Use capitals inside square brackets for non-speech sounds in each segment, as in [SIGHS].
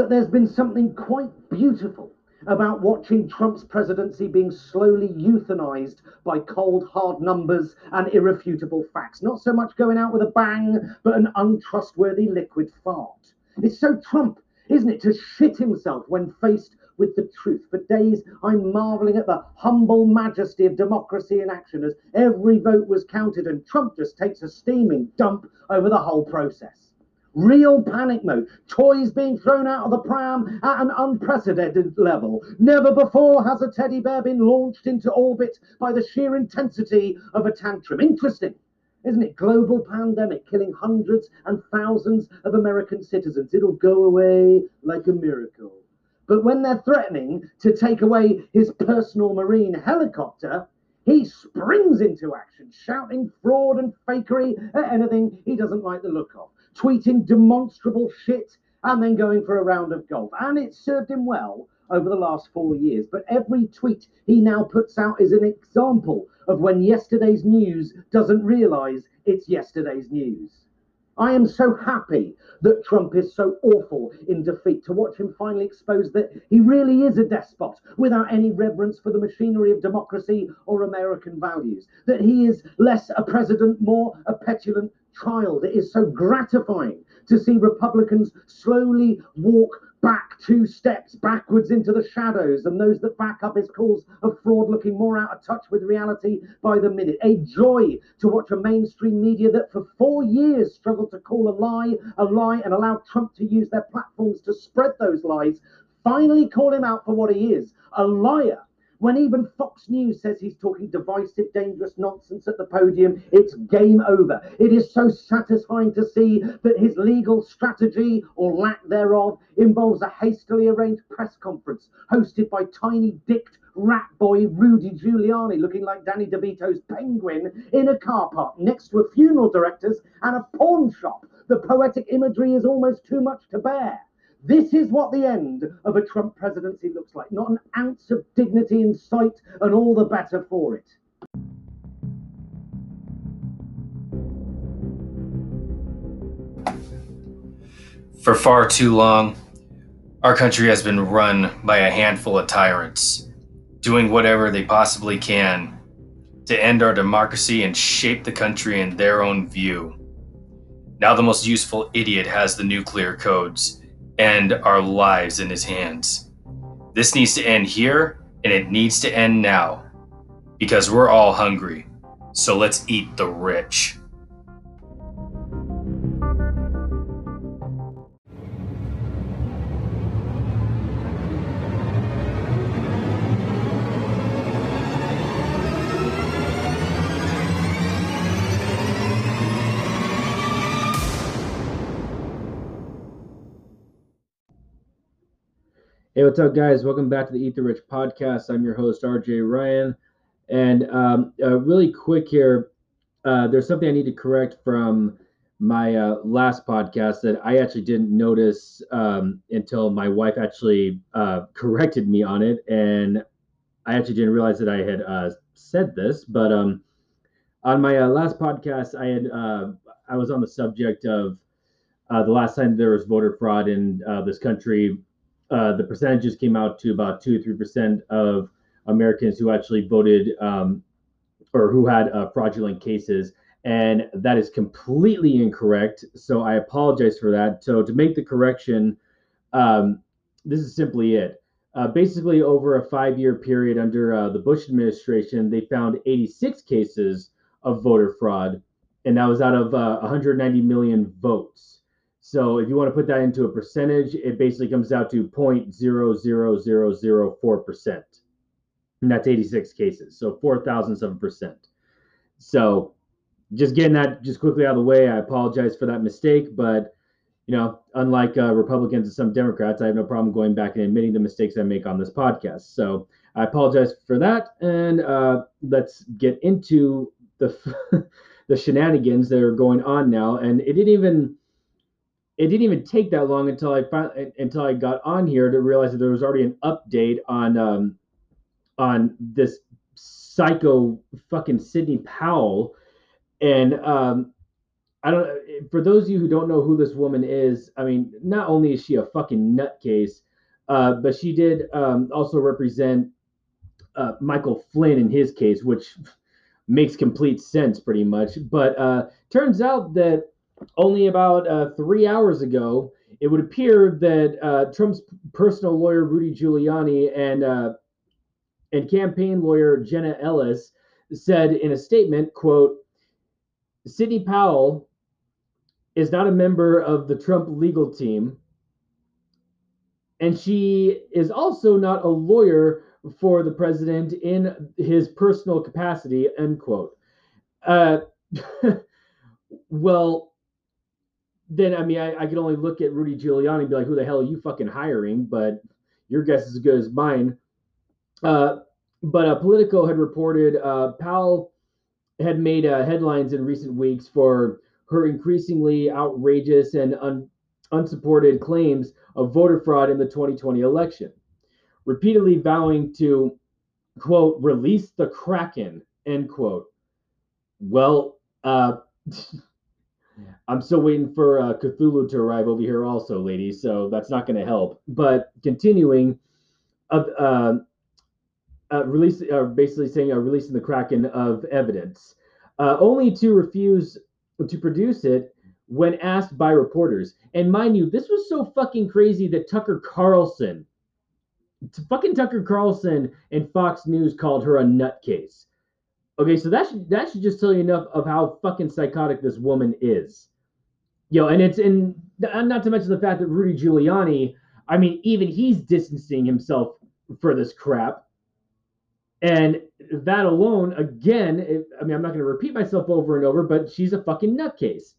But there's been something quite beautiful about watching Trump's presidency being slowly euthanized by cold, hard numbers and irrefutable facts. Not so much going out with a bang, but an untrustworthy liquid fart. It's so Trump, isn't it, to shit himself when faced with the truth. For days, I'm marveling at the humble majesty of democracy in action as every vote was counted and Trump just takes a steaming dump over the whole process. Real panic mode. Toys being thrown out of the pram at an unprecedented level. Never before has a teddy bear been launched into orbit by the sheer intensity of a tantrum. Interesting, isn't it? Global pandemic killing hundreds and thousands of American citizens. It'll go away like a miracle. But when they're threatening to take away his personal marine helicopter, he springs into action, shouting fraud and fakery at anything he doesn't like the look of tweeting demonstrable shit and then going for a round of golf. And it served him well over the last four years. But every tweet he now puts out is an example of when yesterday's news doesn't realize it's yesterday's news. I am so happy that Trump is so awful in defeat to watch him finally expose that he really is a despot without any reverence for the machinery of democracy or American values, that he is less a president, more a petulant child. It is so gratifying to see Republicans slowly walk back two steps backwards into the shadows, and those that back up his calls of fraud looking more out of touch with reality by the minute. A joy to watch a mainstream media that for four years struggled to call a lie a lie and allow Trump to use their platforms to spread those lies, finally call him out for what he is a liar when even Fox News says he's talking divisive, dangerous nonsense at the podium, it's game over. It is so satisfying to see that his legal strategy, or lack thereof, involves a hastily arranged press conference hosted by tiny dicked rat boy Rudy Giuliani, looking like Danny DeVito's penguin, in a car park next to a funeral director's and a pawn shop. The poetic imagery is almost too much to bear. This is what the end of a Trump presidency looks like. Not an ounce of dignity in sight, and all the better for it. For far too long, our country has been run by a handful of tyrants, doing whatever they possibly can to end our democracy and shape the country in their own view. Now, the most useful idiot has the nuclear codes and our lives in his hands. This needs to end here, and it needs to end now. Because we're all hungry. So let's eat the rich. Hey, what's up, guys? Welcome back to the Eat the Rich podcast. I'm your host, RJ Ryan. And um, uh, really quick here, uh, there's something I need to correct from my uh, last podcast that I actually didn't notice um, until my wife actually uh, corrected me on it. And I actually didn't realize that I had uh, said this. But um, on my uh, last podcast, I had I was on the subject of the last time there was voter fraud in this country uh, the percentages came out to about two or three percent of Americans who actually voted um, or who had uh, fraudulent cases, and that is completely incorrect. So I apologize for that. So to make the correction, um, this is simply it. Uh, basically, over a five-year period under uh, the Bush administration, they found 86 cases of voter fraud, and that was out of 190 uh, million votes. So if you want to put that into a percentage, it basically comes out to 0.00004%. And that's 86 cases. So four thousandths of a percent. So just getting that just quickly out of the way, I apologize for that mistake. But, you know, unlike uh, Republicans and some Democrats, I have no problem going back and admitting the mistakes I make on this podcast. So I apologize for that. And uh, let's get into the, [LAUGHS] the shenanigans that are going on now. And it didn't even it didn't even take that long until I found until I got on here to realize that there was already an update on um, on this psycho fucking Sidney Powell, and um, I don't. For those of you who don't know who this woman is, I mean, not only is she a fucking nutcase, uh, but she did um, also represent uh, Michael Flynn in his case, which makes complete sense pretty much. But uh, turns out that only about uh, three hours ago, it would appear that uh, Trump's personal lawyer Rudy Giuliani and uh, and campaign lawyer Jenna Ellis said in a statement, "quote Sidney Powell is not a member of the Trump legal team." And she is also not a lawyer for the president in his personal capacity, end quote. Uh, [LAUGHS] well, then I mean, I, I can only look at Rudy Giuliani and be like, who the hell are you fucking hiring? But your guess is as good as mine. Uh, but uh, Politico had reported uh, Powell had made uh, headlines in recent weeks for her increasingly outrageous and un- unsupported claims of voter fraud in the 2020 election, repeatedly vowing to, quote, release the Kraken, end quote. Well, [LAUGHS] uh, I'm still waiting for uh, Cthulhu to arrive over here, also, ladies. So that's not going to help. But continuing, uh, uh, uh, release, uh, basically saying uh, releasing the Kraken of evidence, uh, only to refuse to produce it when asked by reporters. And mind you, this was so fucking crazy that Tucker Carlson, fucking Tucker Carlson and Fox News called her a nutcase. Okay, so that should that should just tell you enough of how fucking psychotic this woman is. Yo, and it's in not to mention the fact that Rudy Giuliani, I mean, even he's distancing himself for this crap. And that alone, again, it, I mean, I'm not going to repeat myself over and over, but she's a fucking nutcase.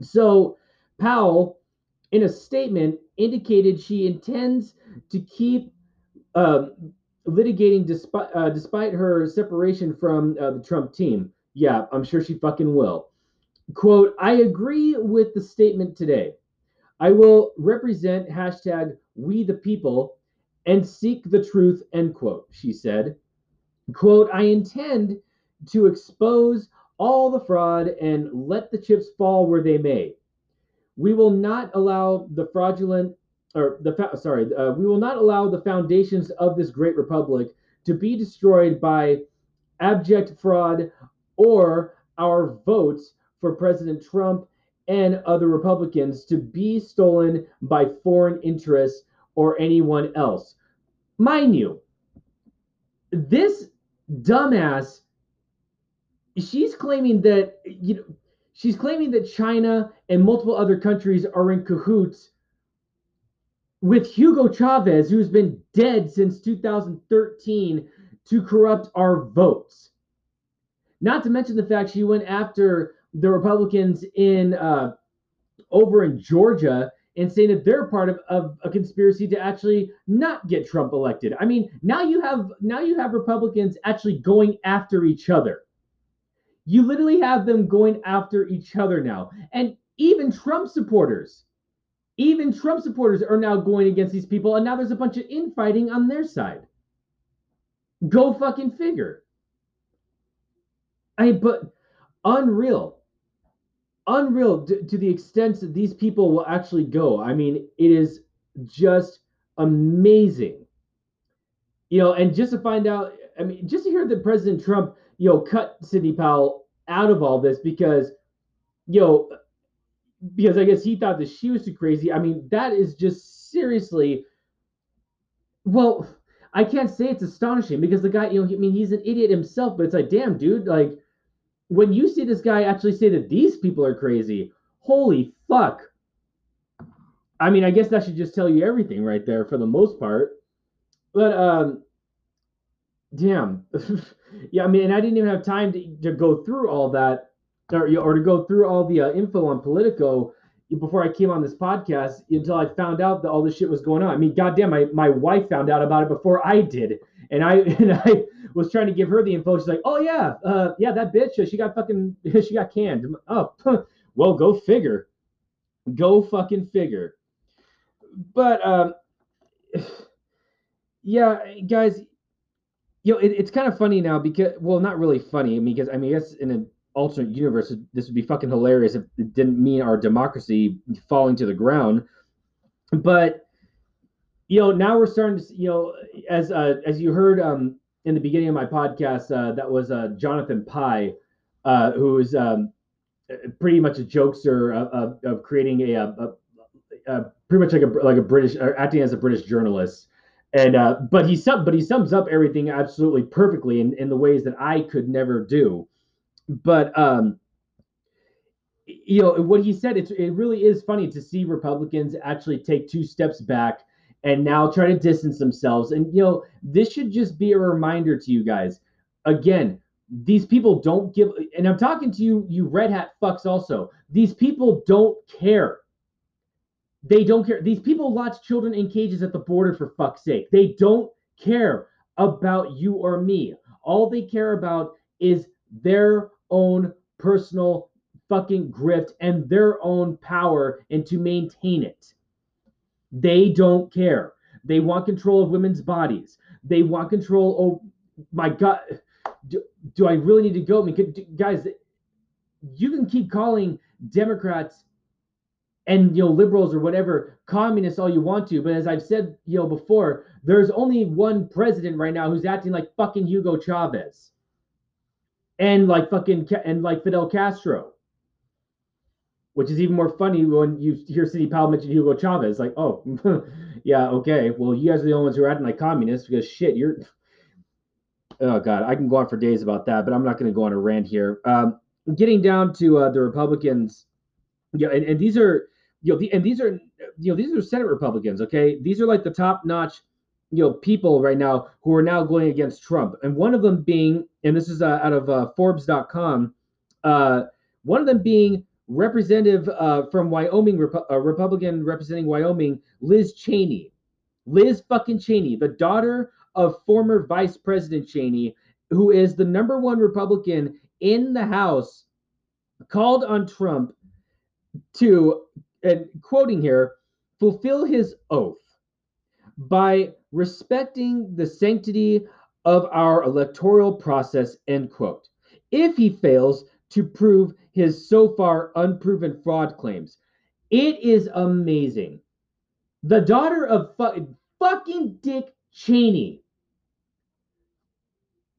So Powell, in a statement, indicated she intends to keep uh, litigating despite uh, despite her separation from uh, the Trump team. Yeah, I'm sure she fucking will. Quote, I agree with the statement today. I will represent hashtag we the people and seek the truth, end quote, she said. Quote, I intend to expose all the fraud and let the chips fall where they may. We will not allow the fraudulent or the sorry, uh, we will not allow the foundations of this great republic to be destroyed by abject fraud or our votes for President Trump and other Republicans to be stolen by foreign interests or anyone else. Mind you, this dumbass she's claiming that you know she's claiming that China and multiple other countries are in cahoots with Hugo Chavez, who's been dead since 2013, to corrupt our votes. Not to mention the fact she went after the Republicans in uh, over in Georgia and saying that they're part of, of a conspiracy to actually not get Trump elected. I mean, now you have now you have Republicans actually going after each other. You literally have them going after each other now. And even Trump supporters, even Trump supporters are now going against these people, and now there's a bunch of infighting on their side. Go fucking figure. I but unreal. Unreal to, to the extent that these people will actually go. I mean, it is just amazing. You know, and just to find out, I mean, just to hear that President Trump you know, cut Sidney Powell out of all this because, you know, because I guess he thought that she was too crazy. I mean, that is just seriously, well, I can't say it's astonishing because the guy, you know, I mean, he's an idiot himself, but it's like, damn, dude, like, when you see this guy actually say that these people are crazy, holy fuck. I mean, I guess that should just tell you everything right there for the most part. But um damn. [LAUGHS] yeah, I mean, and I didn't even have time to, to go through all that or, or to go through all the uh, info on Politico before I came on this podcast until I found out that all this shit was going on. I mean, goddamn, my, my wife found out about it before I did. And I [LAUGHS] and I was trying to give her the info. She's like, oh yeah, uh, yeah, that bitch, she got fucking, [LAUGHS] she got canned. Oh, [LAUGHS] well, go figure. Go fucking figure. But um, [SIGHS] yeah, guys, you know, it, it's kind of funny now because, well, not really funny. I mean, because I mean, I guess in a alternate universe, this would be fucking hilarious if it didn't mean our democracy falling to the ground. But you know, now we're starting to, you know, as uh, as you heard um, in the beginning of my podcast, uh, that was uh, Jonathan Pie, uh, who is um, pretty much a jokester of, of, of creating a, a, a, pretty much like a like a British acting as a British journalist. And uh, but he sum but he sums up everything absolutely perfectly in, in the ways that I could never do. But um, you know what he said, it's it really is funny to see Republicans actually take two steps back and now try to distance themselves. And you know, this should just be a reminder to you guys. Again, these people don't give and I'm talking to you, you red hat fucks also. These people don't care. They don't care. These people watch children in cages at the border for fuck's sake. They don't care about you or me. All they care about is their own personal fucking grift and their own power and to maintain it. They don't care. They want control of women's bodies. They want control. Oh my God. Do, do I really need to go? I mean, guys, you can keep calling Democrats and you know liberals or whatever communists all you want to but as i've said you know before there's only one president right now who's acting like fucking hugo chavez and like fucking and like fidel castro which is even more funny when you hear Sidney Powell mention Hugo Chavez. Like, oh, [LAUGHS] yeah, okay. Well, you guys are the only ones who are acting like communists because shit, you're. [LAUGHS] Oh God, I can go on for days about that, but I'm not going to go on a rant here. Um, getting down to uh, the Republicans, yeah, and, and these are you know, the, and these are you know these are Senate Republicans. Okay, these are like the top notch you know people right now who are now going against Trump, and one of them being, and this is uh, out of uh, Forbes.com, uh, one of them being Representative uh, from Wyoming, Repu- uh, Republican representing Wyoming, Liz Cheney, Liz fucking Cheney, the daughter of former Vice President Cheney, who is the number one Republican in the House, called on Trump to and quoting here, fulfill his oath by respecting the sanctity of our electoral process, end quote. If he fails to prove his so far unproven fraud claims, it is amazing. The daughter of fu- fucking Dick Cheney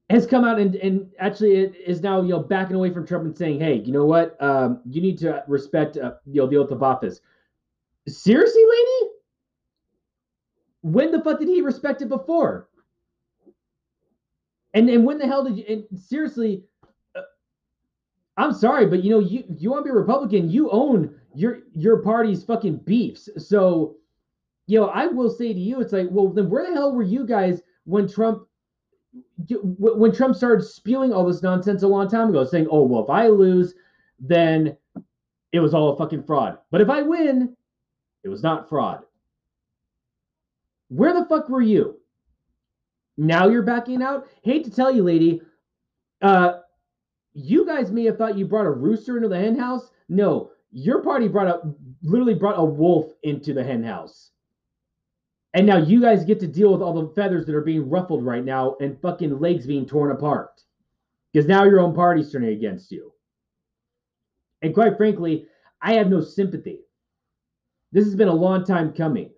has come out and, and actually is now you know backing away from Trump and saying, hey, you know what? Um, you need to respect uh, you know the oath of office. Seriously, lady? When the fuck did he respect it before? And and when the hell did you? Seriously, uh, I'm sorry, but you know you you want to be a Republican, you own your your party's fucking beefs. So, you know, I will say to you, it's like, well, then where the hell were you guys when Trump when Trump started spewing all this nonsense a long time ago, saying, "Oh, well, if I lose, then it was all a fucking fraud. But if I win, it was not fraud." Where the fuck were you? Now you're backing out. Hate to tell you, lady. Uh, you guys may have thought you brought a rooster into the henhouse. No, your party brought a literally brought a wolf into the henhouse. And now you guys get to deal with all the feathers that are being ruffled right now and fucking legs being torn apart. Because now your own party's turning against you. And quite frankly, I have no sympathy. This has been a long time coming.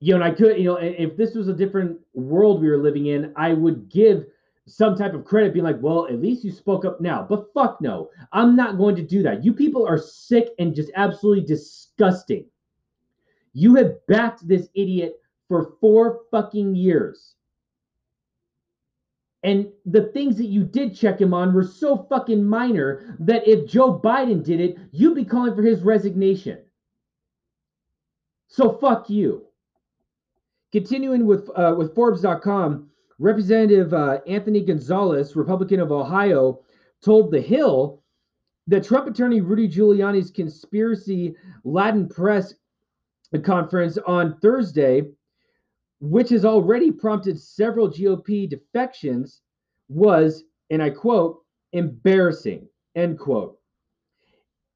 You know, and I could, you know, if this was a different world we were living in, I would give some type of credit, being like, well, at least you spoke up now. But fuck no, I'm not going to do that. You people are sick and just absolutely disgusting. You have backed this idiot for four fucking years. And the things that you did check him on were so fucking minor that if Joe Biden did it, you'd be calling for his resignation. So fuck you. Continuing with uh, with Forbes.com, Representative uh, Anthony Gonzalez, Republican of Ohio, told The Hill that Trump attorney Rudy Giuliani's conspiracy Latin press conference on Thursday, which has already prompted several GOP defections, was, and I quote, embarrassing, end quote.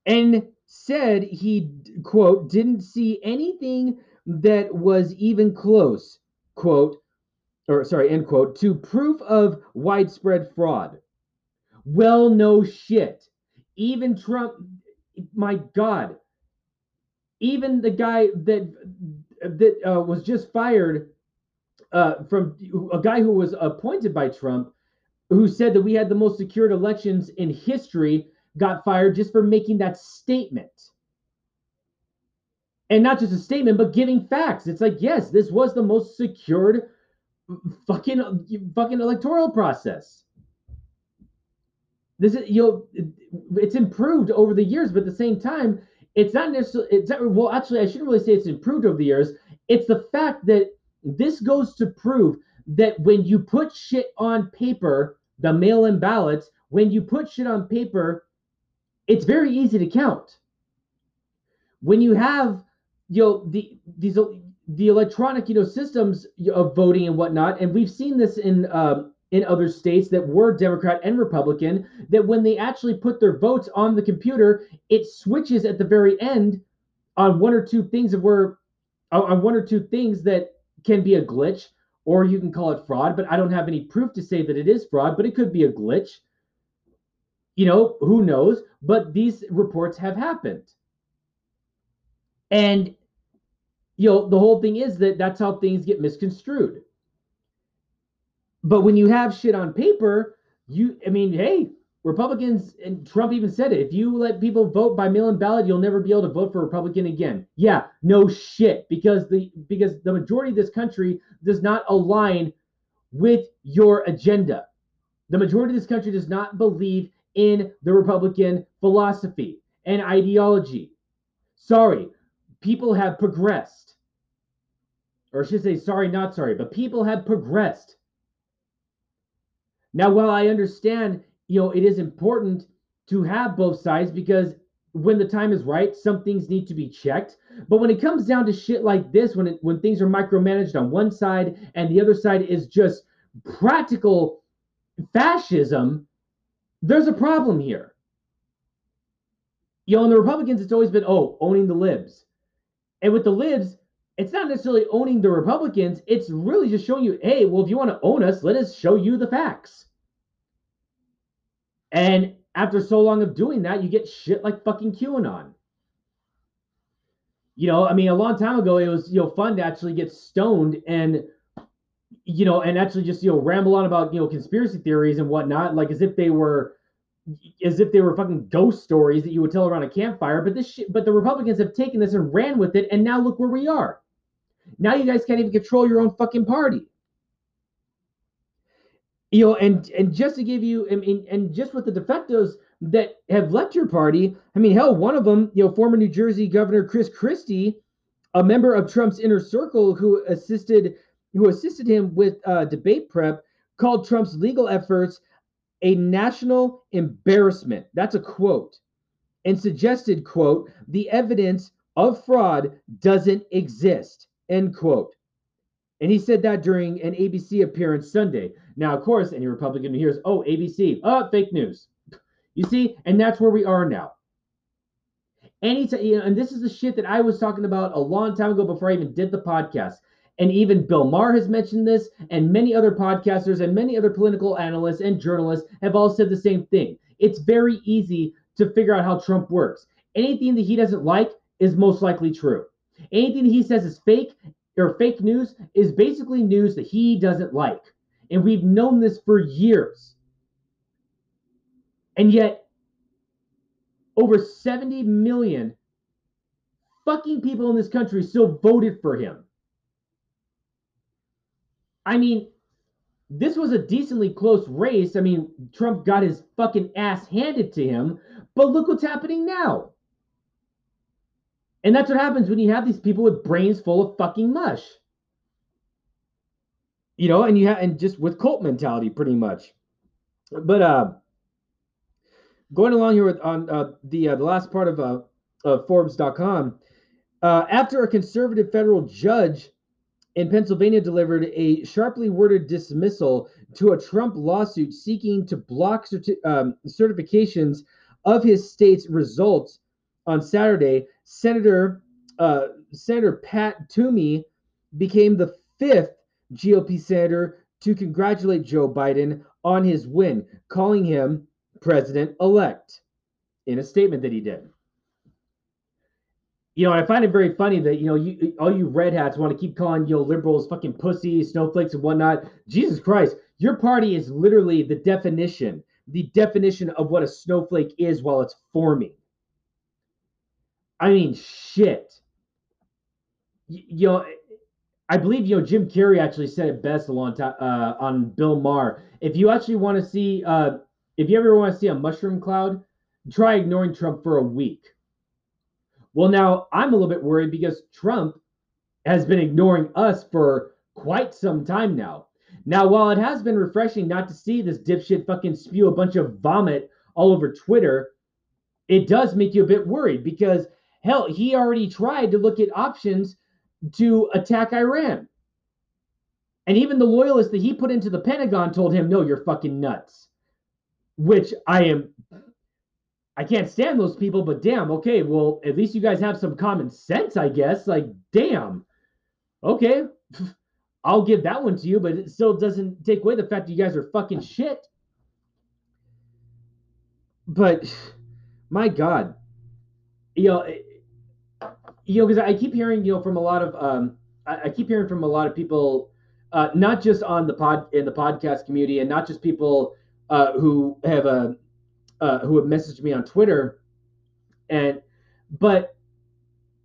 And said he, quote, didn't see anything that was even close, quote, or sorry, end quote, to proof of widespread fraud. Well, no shit. Even Trump, my God, even the guy that that uh, was just fired uh, from a guy who was appointed by Trump, who said that we had the most secured elections in history, got fired just for making that statement. And not just a statement, but giving facts. It's like, yes, this was the most secured fucking fucking electoral process. This is you know it's improved over the years, but at the same time, it's not necessarily it's not, well actually I shouldn't really say it's improved over the years. It's the fact that this goes to prove that when you put shit on paper, the mail-in ballots, when you put shit on paper, it's very easy to count. When you have you know the these the electronic you know systems of voting and whatnot, and we've seen this in um, in other states that were Democrat and Republican, that when they actually put their votes on the computer, it switches at the very end on one or two things that were on one or two things that can be a glitch, or you can call it fraud. But I don't have any proof to say that it is fraud, but it could be a glitch. You know, who knows? But these reports have happened. And you know, the whole thing is that that's how things get misconstrued. But when you have shit on paper, you, I mean, hey, Republicans and Trump even said it. If you let people vote by mail-in ballot, you'll never be able to vote for Republican again. Yeah, no shit, because the because the majority of this country does not align with your agenda. The majority of this country does not believe in the Republican philosophy and ideology. Sorry, people have progressed. Or I should say, sorry, not sorry, but people have progressed. Now, while I understand, you know, it is important to have both sides because when the time is right, some things need to be checked. But when it comes down to shit like this, when it, when things are micromanaged on one side and the other side is just practical fascism, there's a problem here. You know, in the Republicans, it's always been, oh, owning the libs. And with the libs, it's not necessarily owning the Republicans. It's really just showing you, hey, well, if you want to own us, let us show you the facts. And after so long of doing that, you get shit like fucking QAnon. You know, I mean, a long time ago, it was you know fun to actually get stoned and you know, and actually just you know ramble on about you know conspiracy theories and whatnot, like as if they were as if they were fucking ghost stories that you would tell around a campfire. But this shit, but the Republicans have taken this and ran with it, and now look where we are. Now you guys can't even control your own fucking party. You know, and and just to give you, I mean, and just with the defectos that have left your party, I mean, hell, one of them, you know, former New Jersey Governor Chris Christie, a member of Trump's inner circle who assisted who assisted him with uh, debate prep, called Trump's legal efforts a national embarrassment. That's a quote, and suggested, quote, the evidence of fraud doesn't exist. End quote. And he said that during an ABC appearance Sunday. Now, of course, any Republican who hears, oh, ABC, oh, fake news. You see, and that's where we are now. Anytime, and this is the shit that I was talking about a long time ago before I even did the podcast. And even Bill Maher has mentioned this, and many other podcasters and many other political analysts and journalists have all said the same thing. It's very easy to figure out how Trump works. Anything that he doesn't like is most likely true. Anything he says is fake or fake news is basically news that he doesn't like. And we've known this for years. And yet, over 70 million fucking people in this country still voted for him. I mean, this was a decently close race. I mean, Trump got his fucking ass handed to him, but look what's happening now. And that's what happens when you have these people with brains full of fucking mush. You know, and you have and just with cult mentality pretty much. But uh going along here with on uh, the uh, the last part of uh of Forbes.com, uh, after a conservative federal judge in Pennsylvania delivered a sharply worded dismissal to a Trump lawsuit seeking to block certi- um, certifications of his state's results on Saturday, Senator uh, Senator Pat Toomey became the fifth GOP senator to congratulate Joe Biden on his win, calling him president elect in a statement that he did. You know, I find it very funny that you know you all you red hats want to keep calling you know liberals fucking pussies, snowflakes, and whatnot. Jesus Christ, your party is literally the definition, the definition of what a snowflake is while it's forming. I mean, shit. Y- you know, I believe you know Jim Carrey actually said it best a long time uh, on Bill Maher. If you actually want to see, uh, if you ever want to see a mushroom cloud, try ignoring Trump for a week. Well, now I'm a little bit worried because Trump has been ignoring us for quite some time now. Now, while it has been refreshing not to see this dipshit fucking spew a bunch of vomit all over Twitter, it does make you a bit worried because hell, he already tried to look at options to attack Iran. And even the loyalists that he put into the Pentagon told him, no, you're fucking nuts. Which I am I can't stand those people, but damn, okay, well, at least you guys have some common sense, I guess. Like, damn. Okay. [LAUGHS] I'll give that one to you, but it still doesn't take away the fact that you guys are fucking shit. But [SIGHS] my God, you know, you know, because I keep hearing, you know, from a lot of, um, I, I keep hearing from a lot of people, uh, not just on the pod in the podcast community, and not just people uh, who have a, uh, who have messaged me on Twitter, and, but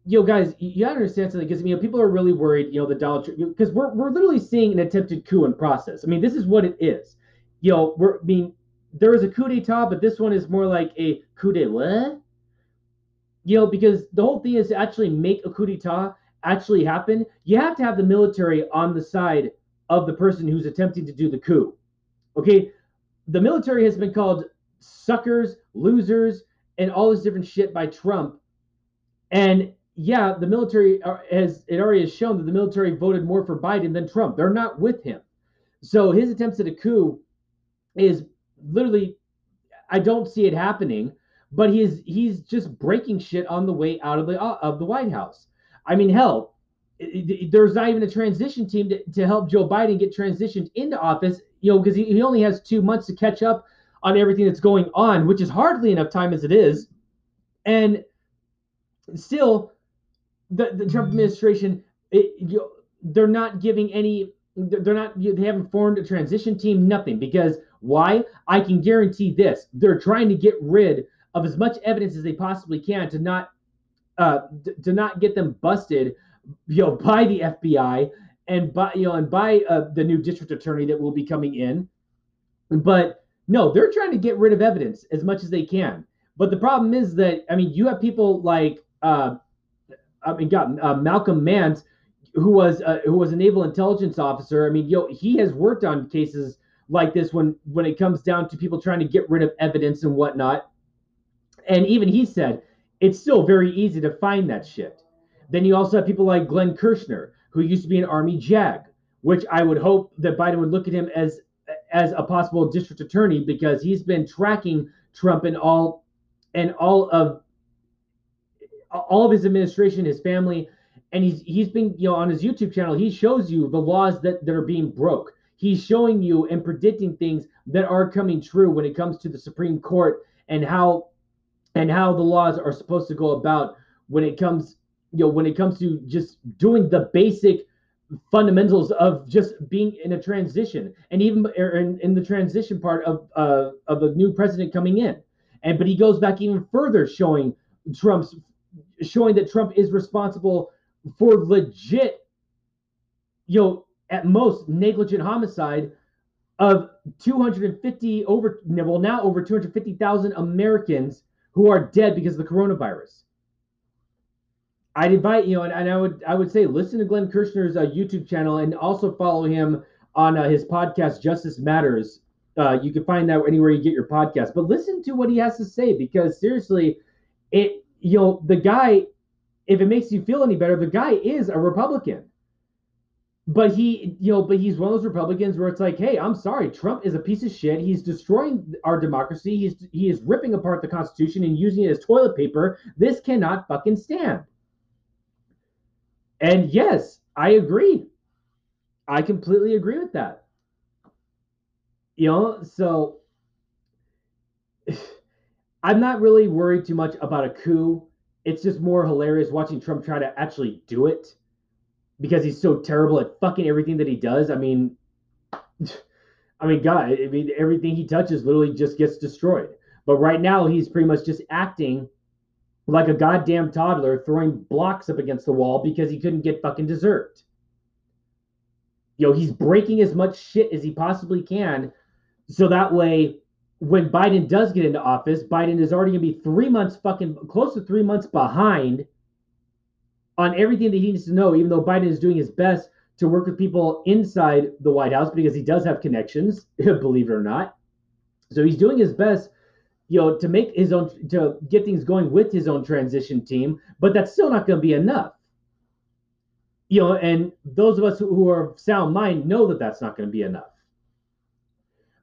you know, guys, you gotta understand something because you know people are really worried. You know, the Trump because we're we're literally seeing an attempted coup in process. I mean, this is what it is. You know, we're I mean, there is a coup d'état, but this one is more like a coup de what? You know, because the whole thing is to actually make a coup d'état actually happen. You have to have the military on the side of the person who's attempting to do the coup. Okay, the military has been called suckers, losers, and all this different shit by Trump, and yeah, the military has it already has shown that the military voted more for Biden than Trump. They're not with him. So his attempts at a coup is literally I don't see it happening, but he's he's just breaking shit on the way out of the of the White House. I mean, hell, there's not even a transition team to, to help Joe Biden get transitioned into office, you know, because he, he only has two months to catch up on everything that's going on, which is hardly enough time as it is. And still, the, the Trump administration, it, you, they're not giving any, they're not, they haven't formed a transition team, nothing. Because why? I can guarantee this: they're trying to get rid of as much evidence as they possibly can to not, uh, to not get them busted, you know, by the FBI and by you know and by uh, the new district attorney that will be coming in. But no, they're trying to get rid of evidence as much as they can. But the problem is that I mean, you have people like. Uh, I mean, got uh, Malcolm Nance, who was uh, who was a naval intelligence officer. I mean, yo, he has worked on cases like this when when it comes down to people trying to get rid of evidence and whatnot. And even he said it's still very easy to find that shit. Then you also have people like Glenn Kirshner, who used to be an Army JAG, which I would hope that Biden would look at him as as a possible district attorney because he's been tracking Trump and all and all of all of his administration, his family, and he's he's been you know on his YouTube channel. He shows you the laws that that are being broke. He's showing you and predicting things that are coming true when it comes to the Supreme Court and how and how the laws are supposed to go about when it comes you know when it comes to just doing the basic fundamentals of just being in a transition and even in, in the transition part of uh, of the new president coming in and but he goes back even further showing trump's showing that Trump is responsible for legit, you know, at most negligent homicide of 250 over well now over 250,000 Americans who are dead because of the coronavirus. I'd invite you know, and, and I would I would say listen to Glenn Kirshner's uh, YouTube channel and also follow him on uh, his podcast Justice Matters. Uh, you can find that anywhere you get your podcast. But listen to what he has to say because seriously, it you know, the guy, if it makes you feel any better, the guy is a Republican. But he, you know, but he's one of those Republicans where it's like, hey, I'm sorry, Trump is a piece of shit. He's destroying our democracy. He's he is ripping apart the Constitution and using it as toilet paper. This cannot fucking stand. And yes, I agree. I completely agree with that. You know, so [SIGHS] I'm not really worried too much about a coup. It's just more hilarious watching Trump try to actually do it because he's so terrible at fucking everything that he does. I mean, [SIGHS] I mean, God, I mean, everything he touches literally just gets destroyed. But right now, he's pretty much just acting like a goddamn toddler throwing blocks up against the wall because he couldn't get fucking dessert. You know, he's breaking as much shit as he possibly can so that way when Biden does get into office, Biden is already going to be three months fucking close to three months behind on everything that he needs to know, even though Biden is doing his best to work with people inside the White House because he does have connections, [LAUGHS] believe it or not. So he's doing his best, you know, to make his own to get things going with his own transition team, but that's still not going to be enough. You know, and those of us who are sound mind know that that's not going to be enough.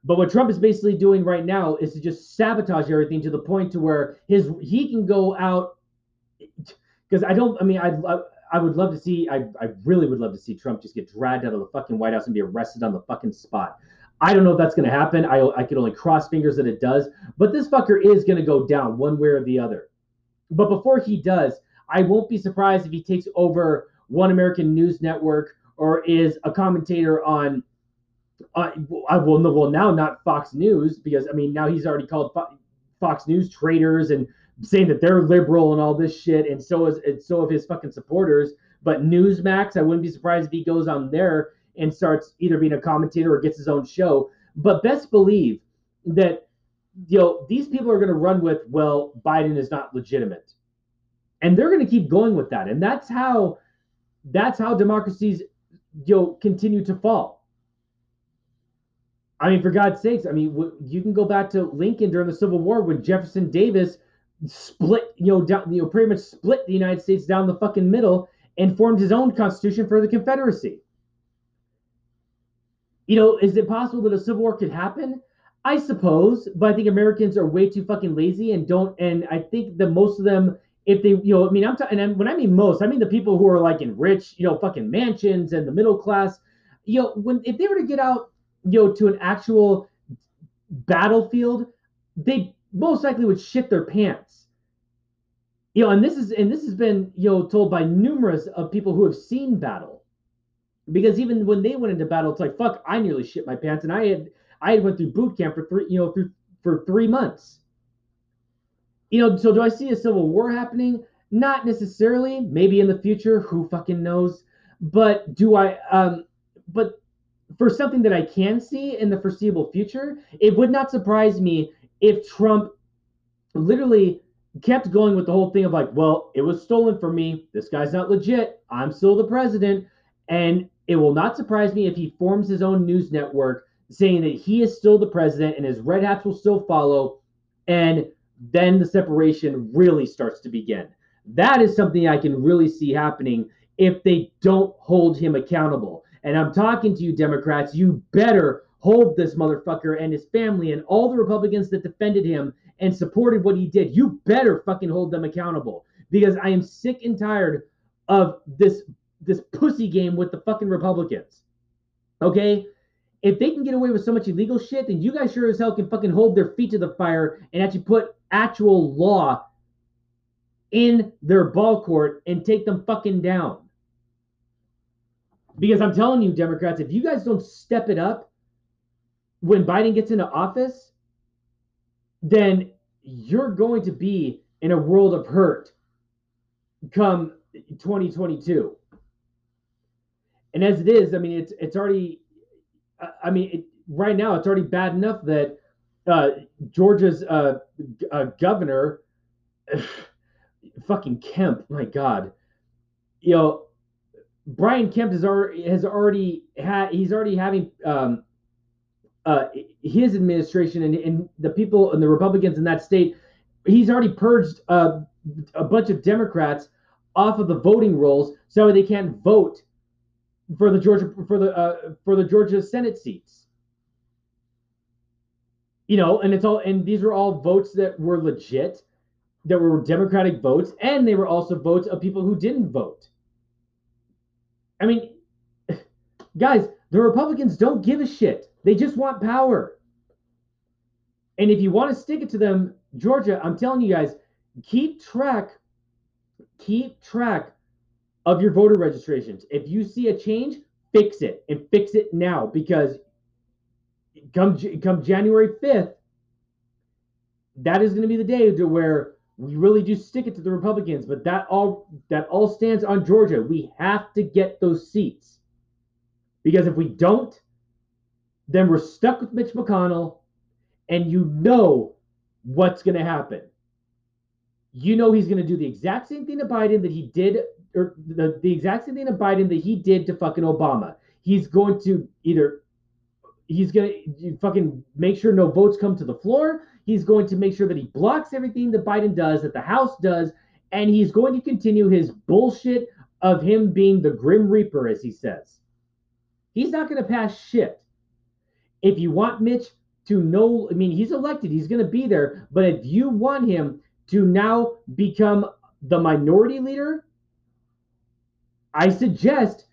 But what Trump is basically doing right now is to just sabotage everything to the point to where his he can go out because I don't. I mean, I I would love to see. I I really would love to see Trump just get dragged out of the fucking White House and be arrested on the fucking spot. I don't know if that's going to happen. I I can only cross fingers that it does. But this fucker is going to go down one way or the other. But before he does, I won't be surprised if he takes over One American News Network or is a commentator on uh, I will well now not Fox News because I mean now he's already called Fo- Fox News traitors and saying that they're liberal and all this shit, and so is and so of his fucking supporters. But Newsmax, I wouldn't be surprised if he goes on there and starts either being a commentator or gets his own show. But best believe that you know these people are going to run with well Biden is not legitimate, and they're going to keep going with that, and that's how that's how democracies you know continue to fall I mean, for God's sakes, I mean, you can go back to Lincoln during the Civil War when Jefferson Davis split, you know, down, you know, pretty much split the United States down the fucking middle and formed his own constitution for the Confederacy. You know, is it possible that a civil war could happen? I suppose, but I think Americans are way too fucking lazy and don't. And I think that most of them, if they, you know, I mean, I'm talking, and when I mean most, I mean the people who are like in rich, you know, fucking mansions and the middle class. You know, when if they were to get out you know, to an actual battlefield, they most likely would shit their pants. You know, and this is and this has been you know told by numerous of people who have seen battle, because even when they went into battle, it's like fuck, I nearly shit my pants, and I had I had went through boot camp for three you know through for three months. You know, so do I see a civil war happening? Not necessarily. Maybe in the future, who fucking knows? But do I? Um, but for something that I can see in the foreseeable future, it would not surprise me if Trump literally kept going with the whole thing of like, well, it was stolen from me. This guy's not legit. I'm still the president. And it will not surprise me if he forms his own news network saying that he is still the president and his red hats will still follow. And then the separation really starts to begin. That is something I can really see happening if they don't hold him accountable. And I'm talking to you, Democrats. You better hold this motherfucker and his family and all the Republicans that defended him and supported what he did. You better fucking hold them accountable because I am sick and tired of this this pussy game with the fucking Republicans. Okay? If they can get away with so much illegal shit, then you guys sure as hell can fucking hold their feet to the fire and actually put actual law in their ball court and take them fucking down. Because I'm telling you, Democrats, if you guys don't step it up when Biden gets into office, then you're going to be in a world of hurt come 2022. And as it is, I mean, it's it's already, I mean, it, right now it's already bad enough that uh, Georgia's uh, uh, governor, [SIGHS] fucking Kemp, my God, you know, Brian Kemp has already has already had he's already having um, uh, his administration and, and the people and the Republicans in that state. He's already purged uh, a bunch of Democrats off of the voting rolls, so they can't vote for the Georgia for the uh, for the Georgia Senate seats. You know, and it's all and these were all votes that were legit, that were Democratic votes, and they were also votes of people who didn't vote. I mean, [SIGHS] guys, the Republicans don't give a shit. They just want power. And if you want to stick it to them, Georgia, I'm telling you guys, keep track, keep track of your voter registrations. If you see a change, fix it and fix it now because come come January 5th, that is going to be the day to where we really do stick it to the Republicans. But that all that all stands on Georgia. We have to get those seats because if we don't, then we're stuck with Mitch McConnell, and you know what's going to happen. You know he's going to do the exact same thing to Biden that he did, the, the exact same thing to Biden that he did to fucking Obama. He's going to either he's going to fucking make sure no votes come to the floor. He's going to make sure that he blocks everything that Biden does, that the House does, and he's going to continue his bullshit of him being the Grim Reaper, as he says. He's not going to pass shit. If you want Mitch to know, I mean, he's elected, he's going to be there. But if you want him to now become the minority leader, I suggest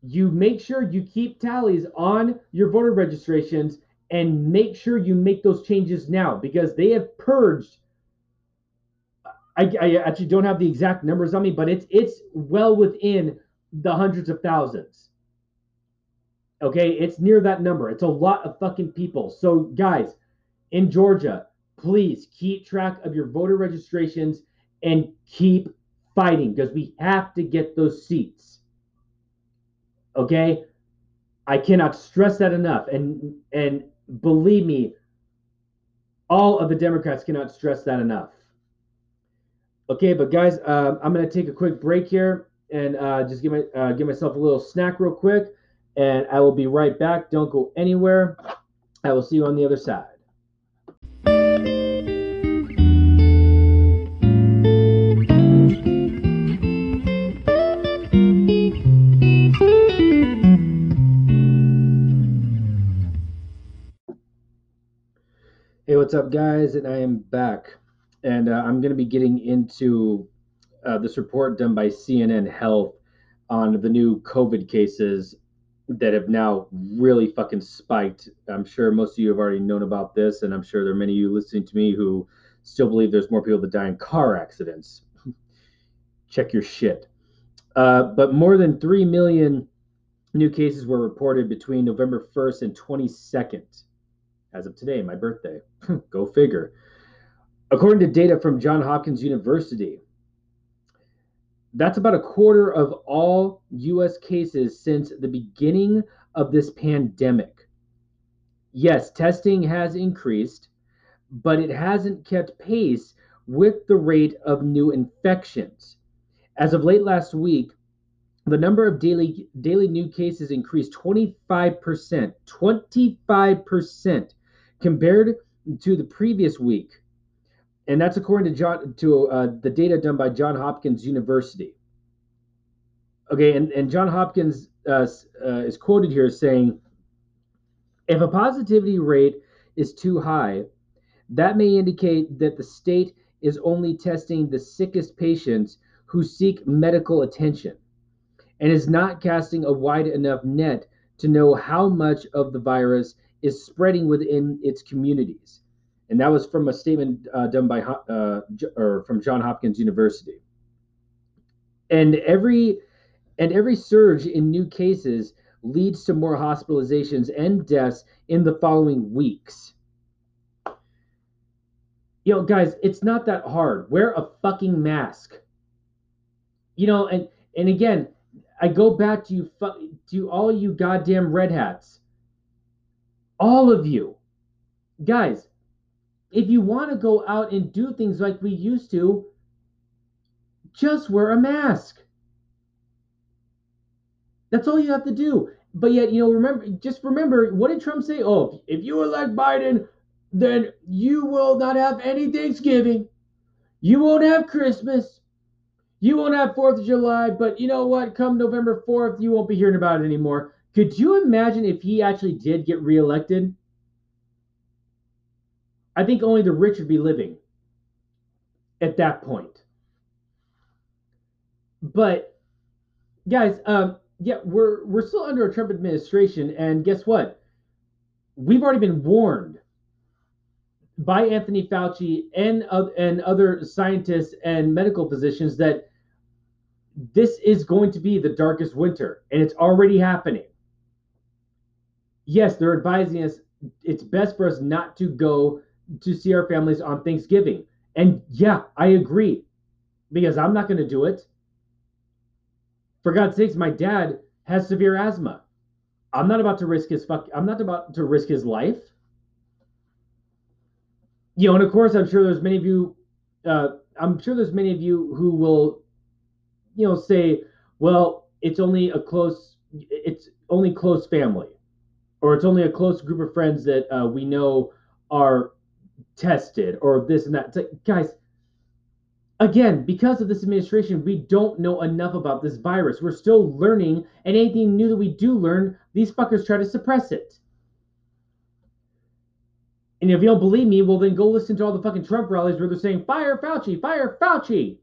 you make sure you keep tallies on your voter registrations and make sure you make those changes now because they have purged. I, I actually don't have the exact numbers on me, but it's it's well within the hundreds of thousands. Okay, it's near that number. It's a lot of fucking people. So, guys, in Georgia, please keep track of your voter registrations and keep fighting because we have to get those seats. Okay? I cannot stress that enough. And and believe me, all of the Democrats cannot stress that enough. Okay, but guys, uh, I'm gonna take a quick break here and uh, just give my uh, give myself a little snack real quick and I will be right back. Don't go anywhere. I will see you on the other side. What's up, guys? And I am back. And uh, I'm going to be getting into uh, this report done by CNN Health on the new COVID cases that have now really fucking spiked. I'm sure most of you have already known about this, and I'm sure there are many of you listening to me who still believe there's more people that die in car accidents. [LAUGHS] Check your shit. Uh, but more than 3 million new cases were reported between November 1st and 22nd, as of today, my birthday. [LAUGHS] Go figure. According to data from Johns Hopkins University, that's about a quarter of all US cases since the beginning of this pandemic. Yes, testing has increased, but it hasn't kept pace with the rate of new infections. As of late last week, the number of daily daily new cases increased 25%, 25% compared to the previous week and that's according to John to uh, the data done by John Hopkins University. Okay, and, and John Hopkins uh, uh, is quoted here saying, if a positivity rate is too high, that may indicate that the state is only testing the sickest patients who seek medical attention and is not casting a wide enough net to know how much of the virus is spreading within its communities and that was from a statement uh, done by uh, or from John Hopkins University. And every and every surge in new cases leads to more hospitalizations and deaths in the following weeks. You know, guys, it's not that hard. Wear a fucking mask. You know, and and again, I go back to you, to all you goddamn red hats. All of you, guys if you want to go out and do things like we used to, just wear a mask. That's all you have to do. But yet, you know, remember, just remember, what did Trump say? Oh, if you elect Biden, then you will not have any Thanksgiving. You won't have Christmas. You won't have Fourth of July. But you know what? Come November 4th, you won't be hearing about it anymore. Could you imagine if he actually did get reelected? I think only the rich would be living at that point. But guys, um, yeah, we're we're still under a Trump administration, and guess what? We've already been warned by Anthony Fauci and uh, and other scientists and medical physicians that this is going to be the darkest winter, and it's already happening. Yes, they're advising us it's best for us not to go to see our families on Thanksgiving. And yeah, I agree because I'm not going to do it. For God's sakes, my dad has severe asthma. I'm not about to risk his fuck. I'm not about to risk his life. You know, and of course, I'm sure there's many of you. Uh, I'm sure there's many of you who will, you know, say, "Well, it's only a close. It's only close family, or it's only a close group of friends that uh, we know are tested, or this and that." Like, guys, again, because of this administration, we don't know enough about this virus. We're still learning, and anything new that we do learn, these fuckers try to suppress it. And if you don't believe me, well, then go listen to all the fucking Trump rallies where they're saying, fire Fauci, fire Fauci.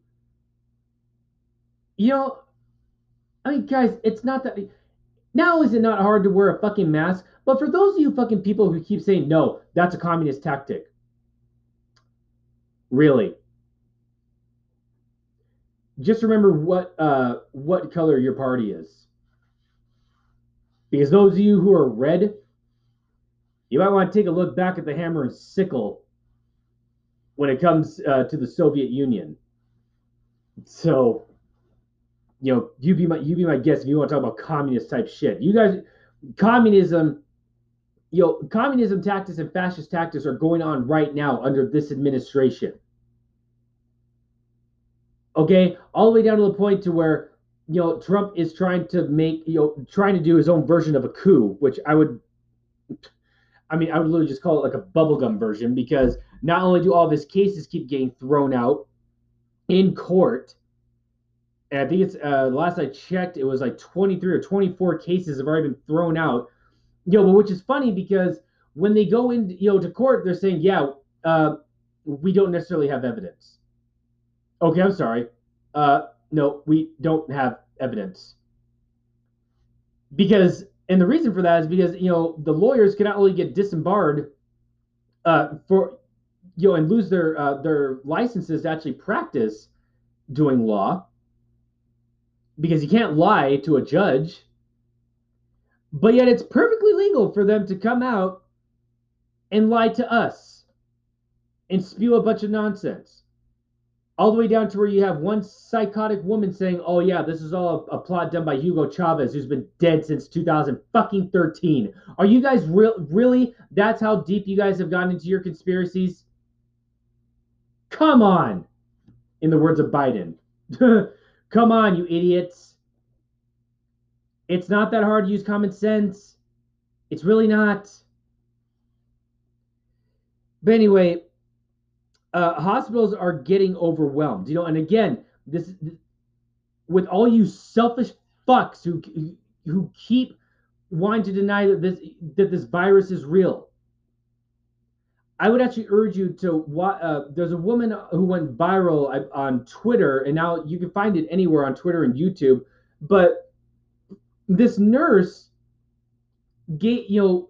You know, I mean, guys, it's not that. Only is it not hard to wear a fucking mask, but for those of you fucking people who keep saying, no, that's a communist tactic. Really? just remember what uh, what color your party is. Because those of you who are red, you might want to take a look back at the hammer and sickle when it comes uh, to the Soviet Union. So, you know, you be my you be my guest if you want to talk about communist type shit. You guys, communism, you know, communism tactics and fascist tactics are going on right now under this administration. Okay, all the way down to the point to where you know Trump is trying to make you know trying to do his own version of a coup, which I would, I mean, I would literally just call it like a bubblegum version because not only do all of his cases keep getting thrown out in court, and I think it's uh, last I checked, it was like 23 or 24 cases have already been thrown out. You know, but which is funny because when they go in, you know, to court, they're saying, yeah, uh, we don't necessarily have evidence. Okay, I'm sorry. Uh, no, we don't have evidence. Because, and the reason for that is because, you know, the lawyers can not only get disembarred uh, for, you know, and lose their uh, their licenses to actually practice doing law, because you can't lie to a judge, but yet it's perfectly legal for them to come out and lie to us and spew a bunch of nonsense all the way down to where you have one psychotic woman saying, "Oh yeah, this is all a, plot done by Hugo Chavez, who's been dead since 2013." Are you guys real? Really? That's how deep you guys have gotten into your conspiracies? Come on, in the words of Biden. [LAUGHS] Come on, you idiots. It's not that hard to use common sense. It's really not. But anyway, uh, hospitals are getting overwhelmed. You know, and again, this with all you selfish fucks who who keep wanting to deny that this that this virus is real. I would actually urge you to. Uh, there's a woman who went viral on Twitter, and now you can find it anywhere on Twitter and YouTube. But this nurse, get you know,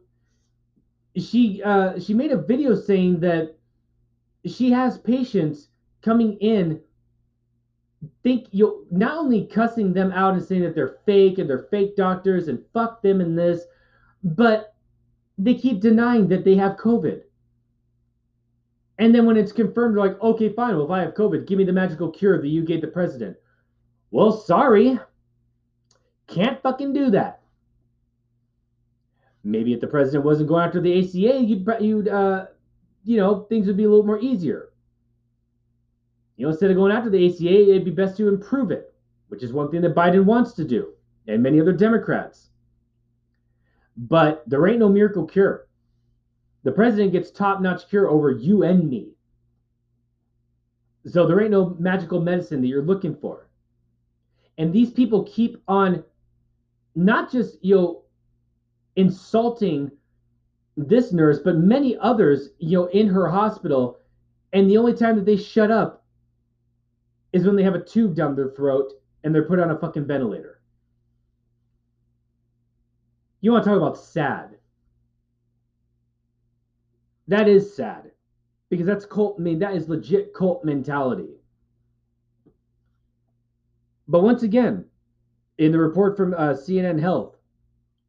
she uh, she made a video saying that she has patients coming in think you not only cussing them out and saying that they're fake and they're fake doctors and fuck them and this, but they keep denying that they have COVID. And then when it's confirmed, they're like, okay, fine. Well, if I have COVID, give me the magical cure that you gave the president. Well, sorry. Can't fucking do that. Maybe if the president wasn't going after the ACA, you'd you'd uh, you know, things would be a little more easier. You know, instead of going after the ACA, it'd be best to improve it, which is one thing that Biden wants to do, and many other Democrats. But there ain't no miracle cure. The president gets top notch cure over you and me. So there ain't no magical medicine that you're looking for. And these people keep on not just, you know, insulting this nurse, but many others, you know, in her hospital. And the only time that they shut up is when they have a tube down their throat and they're put on a fucking ventilator. You want to talk about sad? That is sad. because that's cult. I mean, that is legit cult mentality. But once again, in the report from uh, CNN Health,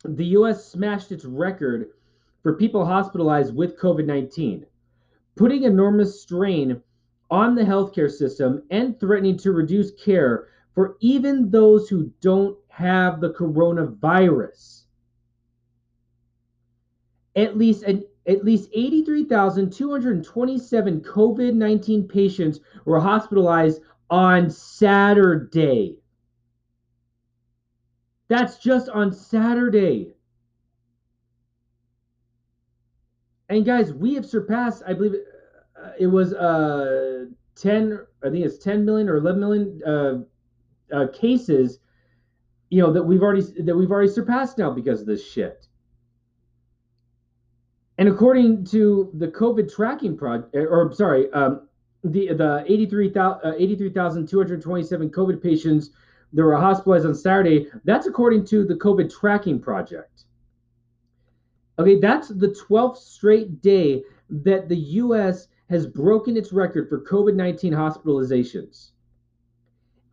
the U.S. smashed its record for people hospitalized with COVID 19, putting enormous strain on the healthcare system and threatening to reduce care for even those who don't have the coronavirus. At least an, at least 83,227 COVID-19 patients were hospitalized on Saturday. That's just on Saturday. And guys, we have surpassed, I believe uh, it was uh 10 I think it's 10 million or 11 million uh, uh, cases you know that we've already that we've already surpassed now because of this shit. And according to the COVID tracking project, or sorry, um, the the 83,227 uh, 83, COVID patients that were hospitalized on Saturday, that's according to the COVID tracking project. Okay, that's the 12th straight day that the US has broken its record for COVID 19 hospitalizations.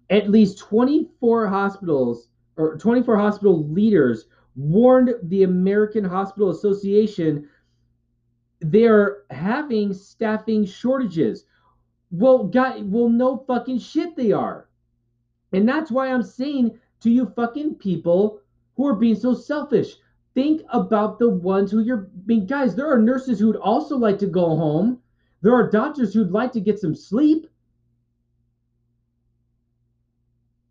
At least 24 hospitals or 24 hospital leaders warned the American Hospital Association they're having staffing shortages. Well, guy, well, no fucking shit they are. And that's why I'm saying to you fucking people who are being so selfish, think about the ones who you're being guys. There are nurses who'd also like to go home. There are doctors who'd like to get some sleep.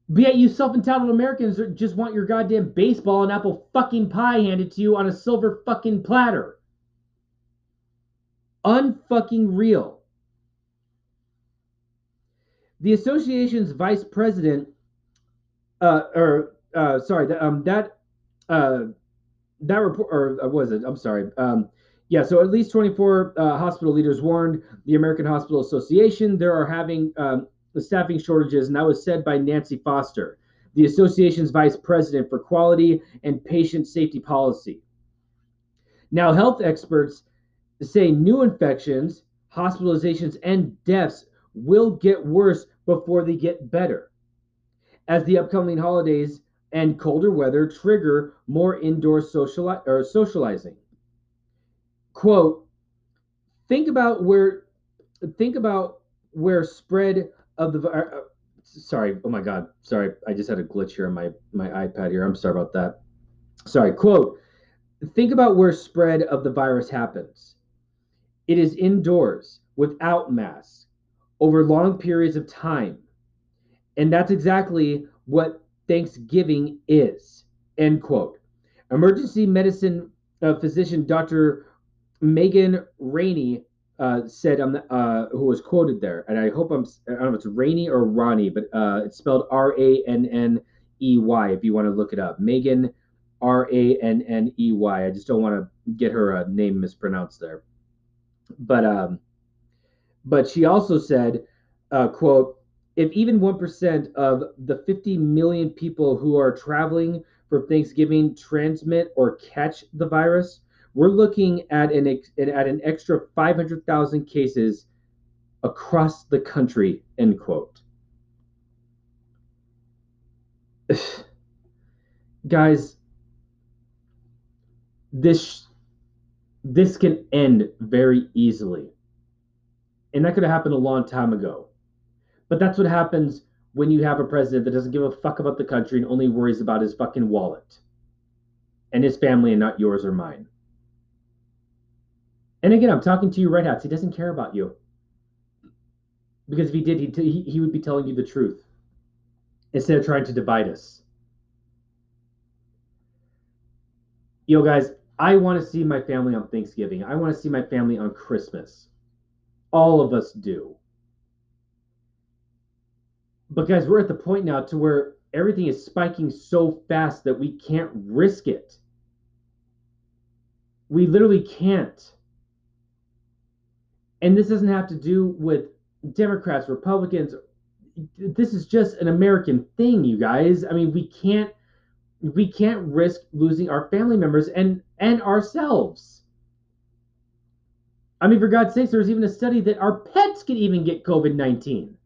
But yet you self-entitled Americans just want your goddamn baseball and apple fucking pie handed to you on a silver fucking platter. Unfucking real. The association's vice president, uh, or uh, sorry, that um, that uh, that report, or uh, was it? I'm sorry. Um, yeah, so at least 24 uh, hospital leaders warned the American Hospital Association there are having um, staffing shortages, and that was said by Nancy Foster, the association's vice president for quality and patient safety policy. Now, health experts say new infections, hospitalizations, and deaths will get worse before they get better, as the upcoming holidays and colder weather trigger more indoor social or socializing. Quote, think about where think about where spread of the uh, sorry oh my god sorry i just had a glitch here on my my ipad here i'm sorry about that. Sorry quote think about where spread of the virus happens it is indoors without masks over long periods of time and that's exactly what thanksgiving is end quote emergency medicine uh, physician dr megan rainey uh, said um, uh, who was quoted there, and I hope I'm I don't know if it's Rainey or Ronnie, but uh, it's spelled R A N N E Y. If you want to look it up, Megan R A N N E Y. I just don't want to get her uh, name mispronounced there. But um, but she also said, uh, "quote If even one percent of the 50 million people who are traveling for Thanksgiving transmit or catch the virus." we're looking at an at an extra 500,000 cases across the country. End quote. [SIGHS] Guys, this this can end very easily, and that could have happened a long time ago. But that's what happens when you have a president that doesn't give a fuck about the country and only worries about his fucking wallet and his family and not yours or mine. And again, I'm talking to you, Red Hats. He doesn't care about you. Because if he did, he, he would be telling you the truth instead of trying to divide us. Yo, guys, I want to see my family on Thanksgiving. I want to see my family on Christmas. All of us do. But, guys, we're at the point now to where everything is spiking so fast that we can't risk it. We literally can't. And this doesn't have to do with Democrats, Republicans. This is just an American thing, you guys. I mean, we can't we can't risk losing our family members and and ourselves. I mean, for God's sakes, there's even a study that our pets can even get COVID 19.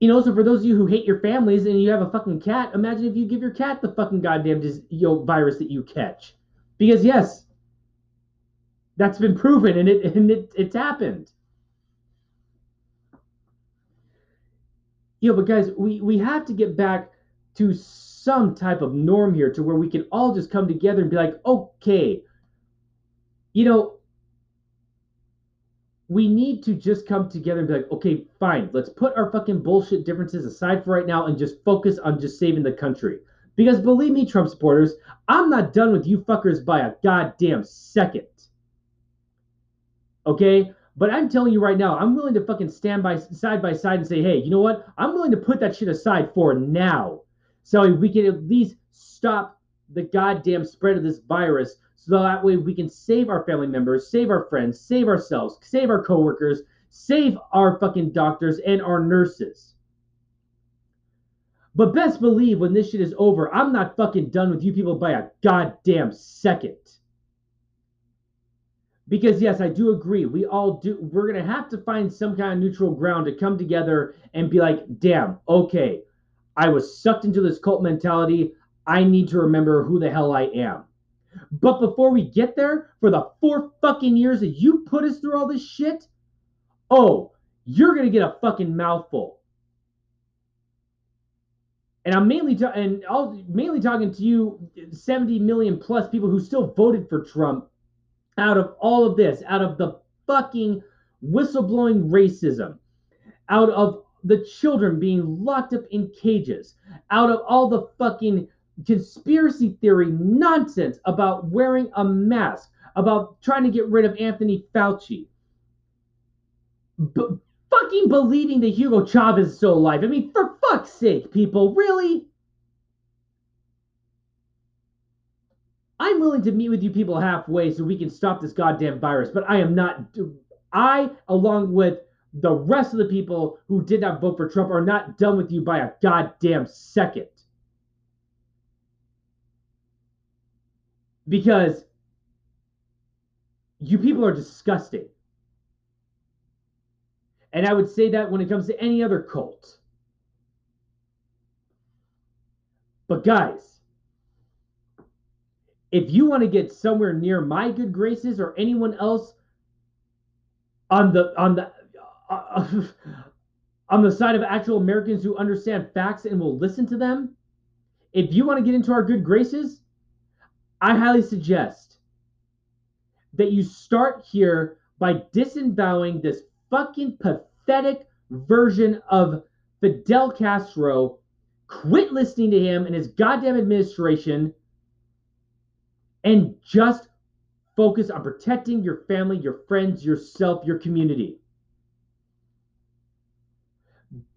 You know, so for those of you who hate your families and you have a fucking cat, imagine if you give your cat the fucking goddamn dis- know, virus that you catch. Because yes, that's been proven and it and it, it's happened. You know, but guys, we we have to get back to some type of norm here to where we can all just come together and be like, okay, you know, we need to just come together and be like, okay, fine, let's put our fucking bullshit differences aside for right now and just focus on just saving the country. Because believe me, Trump supporters, I'm not done with you fuckers by a goddamn second. Okay? But I'm telling you right now, I'm willing to fucking stand by side by side and say, hey, you know what? I'm willing to put that shit aside for now. So we can at least stop the goddamn spread of this virus so that way we can save our family members, save our friends, save ourselves, save our coworkers, save our fucking doctors and our nurses. But best believe when this shit is over, I'm not fucking done with you people by a goddamn second. Because yes, I do agree. We all do. We're gonna have to find some kind of neutral ground to come together and be like, damn, okay, I was sucked into this cult mentality. I need to remember who the hell I am. But before we get there, for the four fucking years that you put us through all this shit, oh, you're gonna get a fucking mouthful. And I'm mainly ta- and I'll mainly talking to you, 70 million plus people who still voted for Trump out of all of this, out of the fucking whistleblowing racism, out of the children being locked up in cages, out of all the fucking conspiracy theory nonsense about wearing a mask, about trying to get rid of Anthony Fauci. B- fucking believing that Hugo Chavez is still alive. I mean, for fuck's sake, people, really? I'm willing to meet with you people halfway so we can stop this goddamn virus, but I am not. I, along with the rest of the people who did not vote for Trump, are not done with you by a goddamn second. because you people are disgusting. And I would say that when it comes to any other cult. But guys, if you want to get somewhere near my good graces or anyone else on the on the uh, [LAUGHS] on the side of actual Americans who understand facts and will listen to them, if you want to get into our good graces, I highly suggest that you start here by disembowing this fucking pathetic version of Fidel Castro. Quit listening to him and his goddamn administration and just focus on protecting your family, your friends, yourself, your community.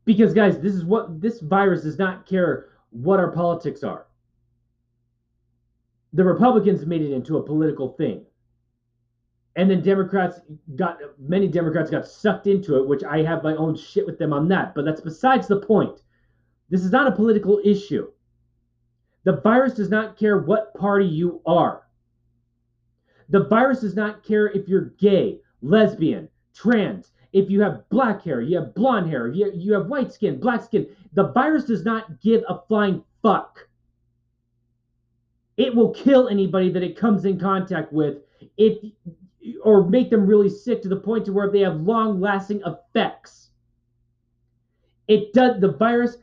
Because, guys, this is what this virus does not care what our politics are the Republicans made it into a political thing. And then Democrats got many Democrats got sucked into it, which I have my own shit with them on that. But that's besides the point. This is not a political issue. The virus does not care what party you are. The virus does not care if you're gay, lesbian, trans, if you have black hair, you have blonde hair, you, you have white skin, black skin. The virus does not give a flying fuck. It will kill anybody that it comes in contact with if or make them really sick to the point to where they have long-lasting effects. It does the virus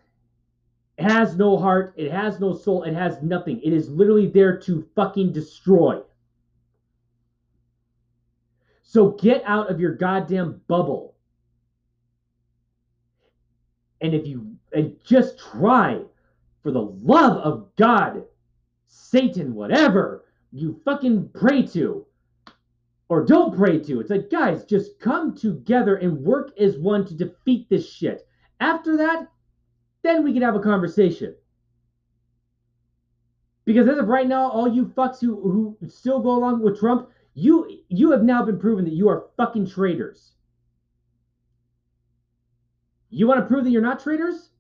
has no heart, it has no soul, it has nothing. It is literally there to fucking destroy. So get out of your goddamn bubble. And if you and just try for the love of God Satan, whatever you fucking pray to or don't pray to. It's like, guys, just come together and work as one to defeat this shit. After that, then we can have a conversation. Because as of right now, all you fucks who, who still go along with Trump, you you have now been proven that you are fucking traitors. You want to prove that you're not traitors?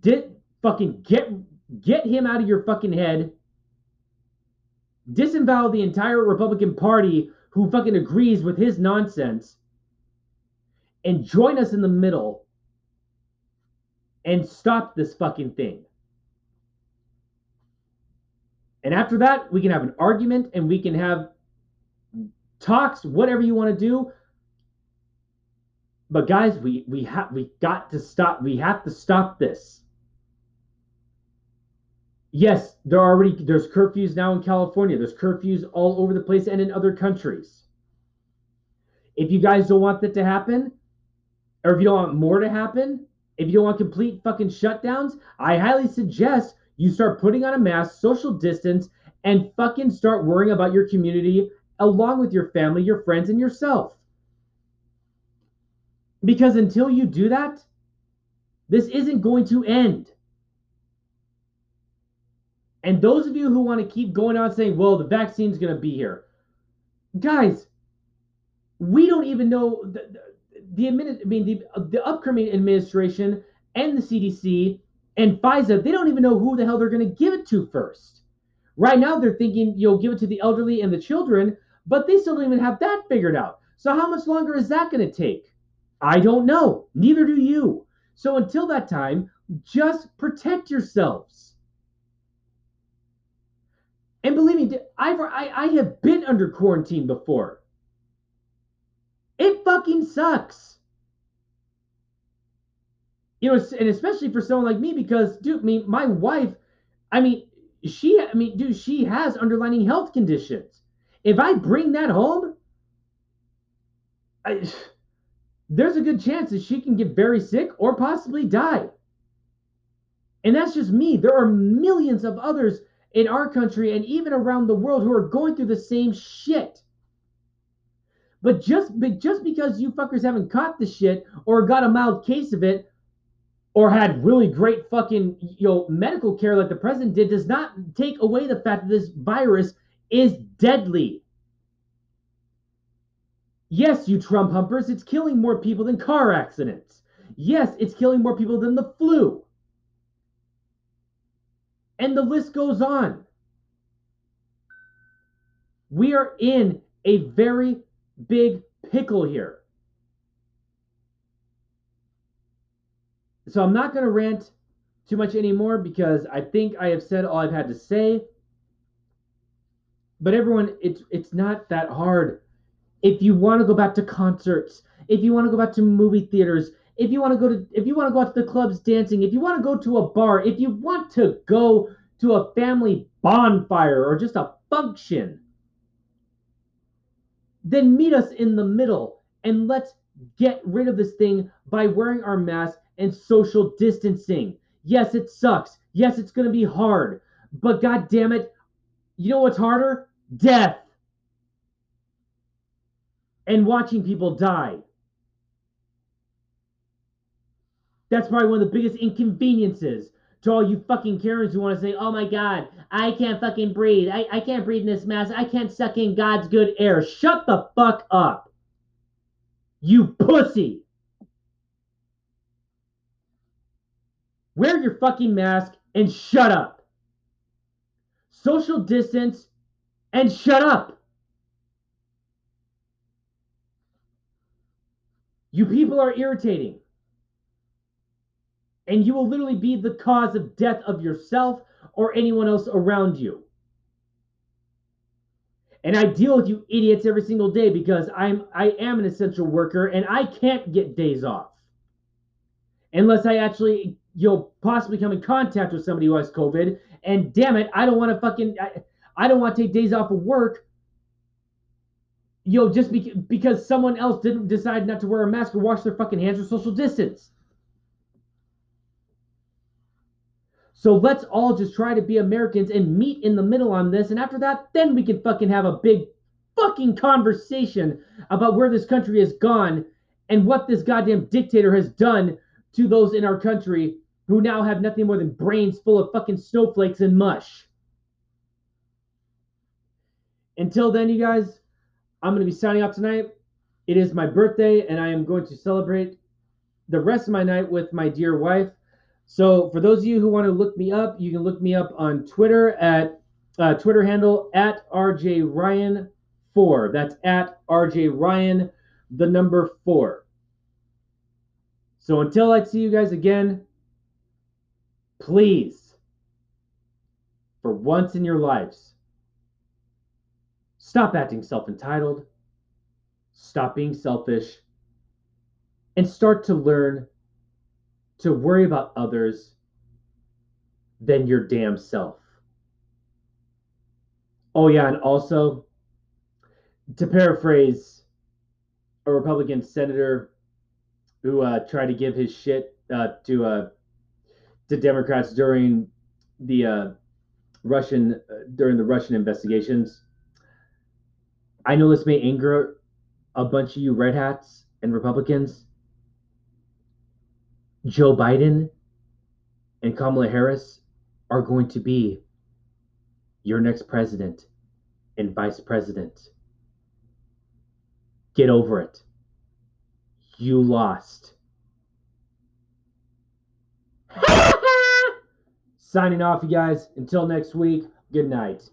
Did fucking get Get him out of your fucking head disavow the entire Republican Party who fucking agrees with his nonsense and join us in the middle and stop this fucking thing. And after that, we can have an argument and we can have talks, whatever you want to do. But guys, we we have we got to stop. We have to stop this. Yes, there are already there's curfews now in California. There's curfews all over the place and in other countries. If you guys don't want that to happen, or if you don't want more to happen, if you don't want complete fucking shutdowns, I highly suggest you start putting on a mask, social distance, and fucking start worrying about your community along with your family, your friends, and yourself. Because until you do that, this isn't going to end. And those of you who want to keep going on saying, well, the vaccine's going to be here, guys, we don't even know the, the, the I mean, the, the upcoming administration and the CDC and Pfizer, they don't even know who the hell they're going to give it to first. Right now, they're thinking you'll give it to the elderly and the children, but they still don't even have that figured out. So, how much longer is that going to take? I don't know. Neither do you. So, until that time, just protect yourselves. And believe me, I've, I, I have been under quarantine before. It fucking sucks. You know, and especially for someone like me, because, dude, me, my wife, I mean, she, I mean, dude, she has underlying health conditions. If I bring that home, I, there's a good chance that she can get very sick or possibly die. And that's just me. There are millions of others in our country and even around the world who are going through the same shit. But just, just because you fuckers haven't caught the shit or got a mild case of it or had really great fucking you know medical care like the president did does not take away the fact that this virus is deadly. Yes, you Trump humpers, it's killing more people than car accidents. Yes, it's killing more people than the flu. And the list goes on. We are in a very big pickle here. So I'm not going to rant too much anymore because I think I have said all I've had to say. But everyone, it's it's not that hard. If you want to go back to concerts, if you want to go back to movie theaters, if you want to go to if you want to go out to the clubs dancing, if you want to go to a bar, if you want to go to a family bonfire or just a function, then meet us in the middle and let's get rid of this thing by wearing our mask and social distancing. Yes, it sucks. Yes, it's going to be hard. But god damn it, you know what's harder? Death. And watching people die. That's probably one of the biggest inconveniences to all you fucking Karens who want to say, oh my God, I can't fucking breathe. I, I can't breathe in this mask. I can't suck in God's good air. Shut the fuck up. You pussy. Wear your fucking mask and shut up. Social distance and shut up. You people are irritating. And you will literally be the cause of death of yourself or anyone else around you. And I deal with you idiots every single day because I'm I am an essential worker and I can't get days off. Unless I actually you'll possibly come in contact with somebody who has COVID. And damn it, I don't want to fucking, I, I don't want to take days off of work. You know, just be, because someone else didn't decide not to wear a mask or wash their fucking hands or social distance. So let's all just try to be Americans and meet in the middle on this. And after that, then we can fucking have a big fucking conversation about where this country has gone and what this goddamn dictator has done to those in our country who now have nothing more than brains full of fucking snowflakes and mush. Until then, you guys, I'm going to be signing off tonight. It is my birthday, and I am going to celebrate the rest of my night with my dear wife. So, for those of you who want to look me up, you can look me up on Twitter at uh, Twitter handle at RJ Ryan four. That's at RJ Ryan, the number four. So until I see you guys again, please, for once in your lives, stop acting self entitled, stop being selfish, and start to learn to worry about others than your damn self. Oh, yeah, and also, to paraphrase a Republican senator who uh, tried to give his shit uh, to uh, to Democrats during the uh, Russian uh, during the Russian investigations. I know this may anger a bunch of you red hats and Republicans. Joe Biden and Kamala Harris are going to be your next president and vice president. Get over it. You lost. [LAUGHS] Signing off, you guys. Until next week, good night.